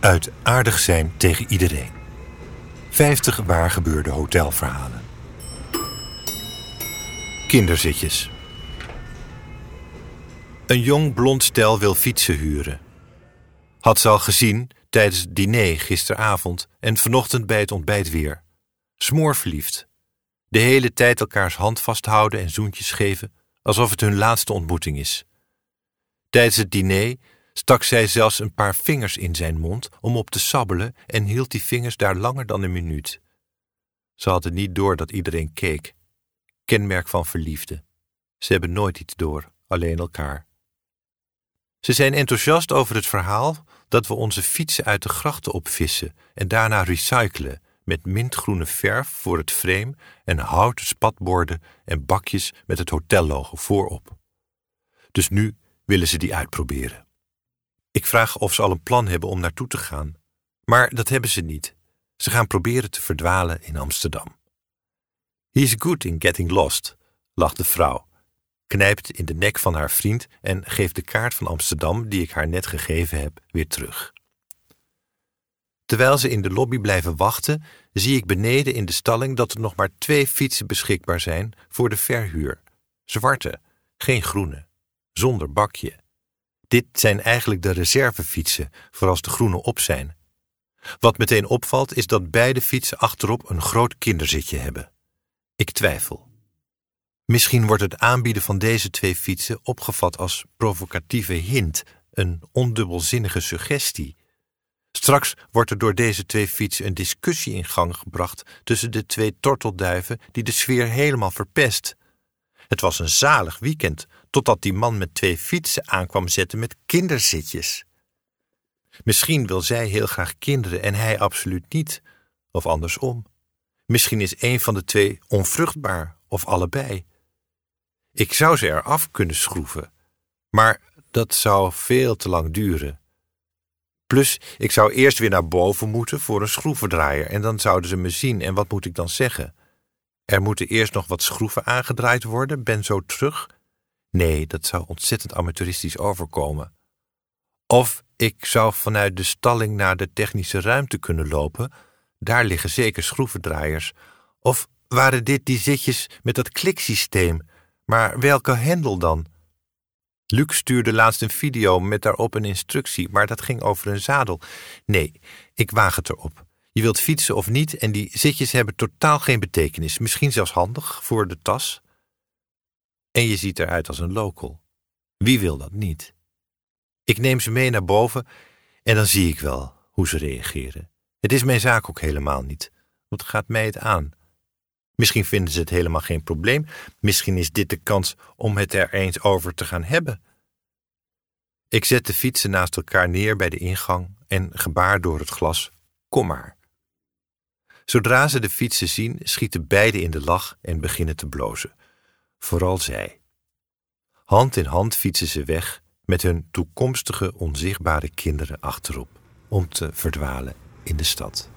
Uit aardig zijn tegen iedereen. 50 waargebeurde hotelverhalen. Kinderzitjes. Een jong blond stel wil fietsen huren. Had ze al gezien tijdens het diner gisteravond en vanochtend bij het ontbijt weer. Smoorverliefd. De hele tijd elkaars hand vasthouden en zoentjes geven, alsof het hun laatste ontmoeting is. Tijdens het diner stak zij zelfs een paar vingers in zijn mond om op te sabbelen en hield die vingers daar langer dan een minuut. Ze hadden niet door dat iedereen keek. Kenmerk van verliefde. Ze hebben nooit iets door, alleen elkaar. Ze zijn enthousiast over het verhaal dat we onze fietsen uit de grachten opvissen en daarna recyclen met mintgroene verf voor het frame en houten spatborden en bakjes met het hotellogo voorop. Dus nu willen ze die uitproberen. Ik vraag of ze al een plan hebben om naartoe te gaan, maar dat hebben ze niet. Ze gaan proberen te verdwalen in Amsterdam. He's good in getting lost, lacht de vrouw, knijpt in de nek van haar vriend en geeft de kaart van Amsterdam die ik haar net gegeven heb weer terug. Terwijl ze in de lobby blijven wachten, zie ik beneden in de stalling dat er nog maar twee fietsen beschikbaar zijn voor de verhuur. Zwarte, geen groene, zonder bakje. Dit zijn eigenlijk de reservefietsen voor als de groene op zijn. Wat meteen opvalt is dat beide fietsen achterop een groot kinderzitje hebben. Ik twijfel. Misschien wordt het aanbieden van deze twee fietsen opgevat als provocatieve hint, een ondubbelzinnige suggestie. Straks wordt er door deze twee fietsen een discussie in gang gebracht tussen de twee tortelduiven die de sfeer helemaal verpest. Het was een zalig weekend, totdat die man met twee fietsen aankwam zetten met kinderzitjes. Misschien wil zij heel graag kinderen en hij absoluut niet, of andersom. Misschien is een van de twee onvruchtbaar, of allebei. Ik zou ze eraf kunnen schroeven, maar dat zou veel te lang duren. Plus, ik zou eerst weer naar boven moeten voor een schroevendraaier en dan zouden ze me zien en wat moet ik dan zeggen? Er moeten eerst nog wat schroeven aangedraaid worden, ben zo terug. Nee, dat zou ontzettend amateuristisch overkomen. Of ik zou vanuit de stalling naar de technische ruimte kunnen lopen, daar liggen zeker schroevendraaiers. Of waren dit die zitjes met dat kliksysteem? Maar welke hendel dan? Luc stuurde laatst een video met daarop een instructie, maar dat ging over een zadel. Nee, ik waag het erop. Je wilt fietsen of niet en die zitjes hebben totaal geen betekenis. Misschien zelfs handig voor de tas. En je ziet eruit als een local. Wie wil dat niet? Ik neem ze mee naar boven en dan zie ik wel hoe ze reageren. Het is mijn zaak ook helemaal niet. Wat gaat mij het aan? Misschien vinden ze het helemaal geen probleem. Misschien is dit de kans om het er eens over te gaan hebben. Ik zet de fietsen naast elkaar neer bij de ingang en gebaar door het glas: Kom maar. Zodra ze de fietsen zien, schieten beide in de lach en beginnen te blozen. Vooral zij. Hand in hand fietsen ze weg met hun toekomstige onzichtbare kinderen achterop om te verdwalen in de stad.